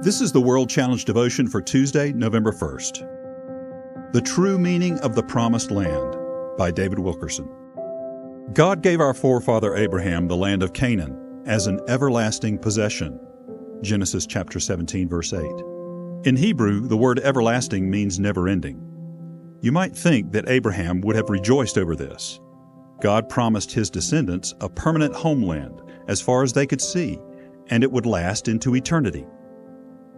This is the World Challenge devotion for Tuesday, November 1st. The True Meaning of the Promised Land by David Wilkerson. God gave our forefather Abraham the land of Canaan as an everlasting possession. Genesis chapter 17 verse 8. In Hebrew, the word everlasting means never ending. You might think that Abraham would have rejoiced over this. God promised his descendants a permanent homeland as far as they could see, and it would last into eternity.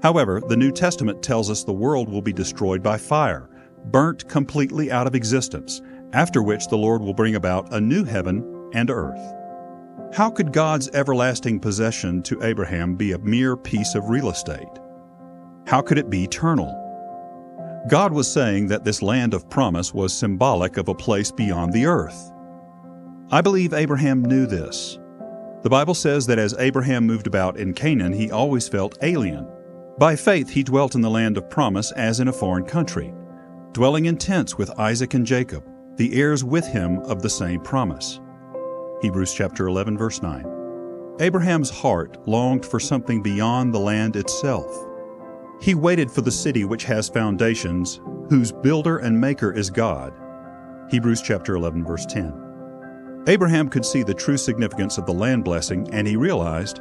However, the New Testament tells us the world will be destroyed by fire, burnt completely out of existence, after which the Lord will bring about a new heaven and earth. How could God's everlasting possession to Abraham be a mere piece of real estate? How could it be eternal? God was saying that this land of promise was symbolic of a place beyond the earth. I believe Abraham knew this. The Bible says that as Abraham moved about in Canaan, he always felt alien by faith he dwelt in the land of promise as in a foreign country, dwelling in tents with Isaac and Jacob, the heirs with him of the same promise. Hebrews chapter 11 verse 9. Abraham's heart longed for something beyond the land itself. He waited for the city which has foundations, whose builder and maker is God. Hebrews chapter 11 verse 10. Abraham could see the true significance of the land blessing and he realized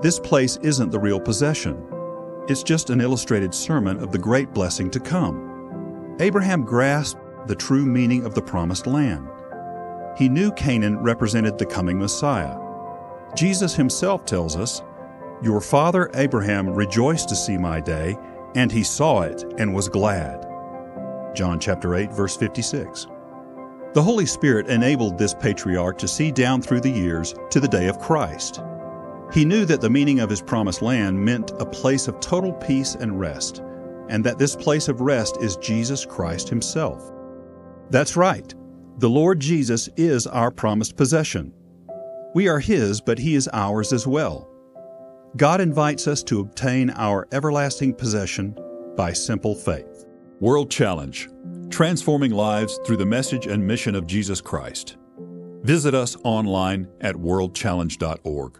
this place isn't the real possession. It's just an illustrated sermon of the great blessing to come. Abraham grasped the true meaning of the promised land. He knew Canaan represented the coming Messiah. Jesus himself tells us, Your father Abraham rejoiced to see my day, and he saw it and was glad. John chapter 8 verse 56. The Holy Spirit enabled this patriarch to see down through the years to the day of Christ. He knew that the meaning of his promised land meant a place of total peace and rest, and that this place of rest is Jesus Christ Himself. That's right. The Lord Jesus is our promised possession. We are His, but He is ours as well. God invites us to obtain our everlasting possession by simple faith. World Challenge Transforming Lives Through the Message and Mission of Jesus Christ. Visit us online at worldchallenge.org.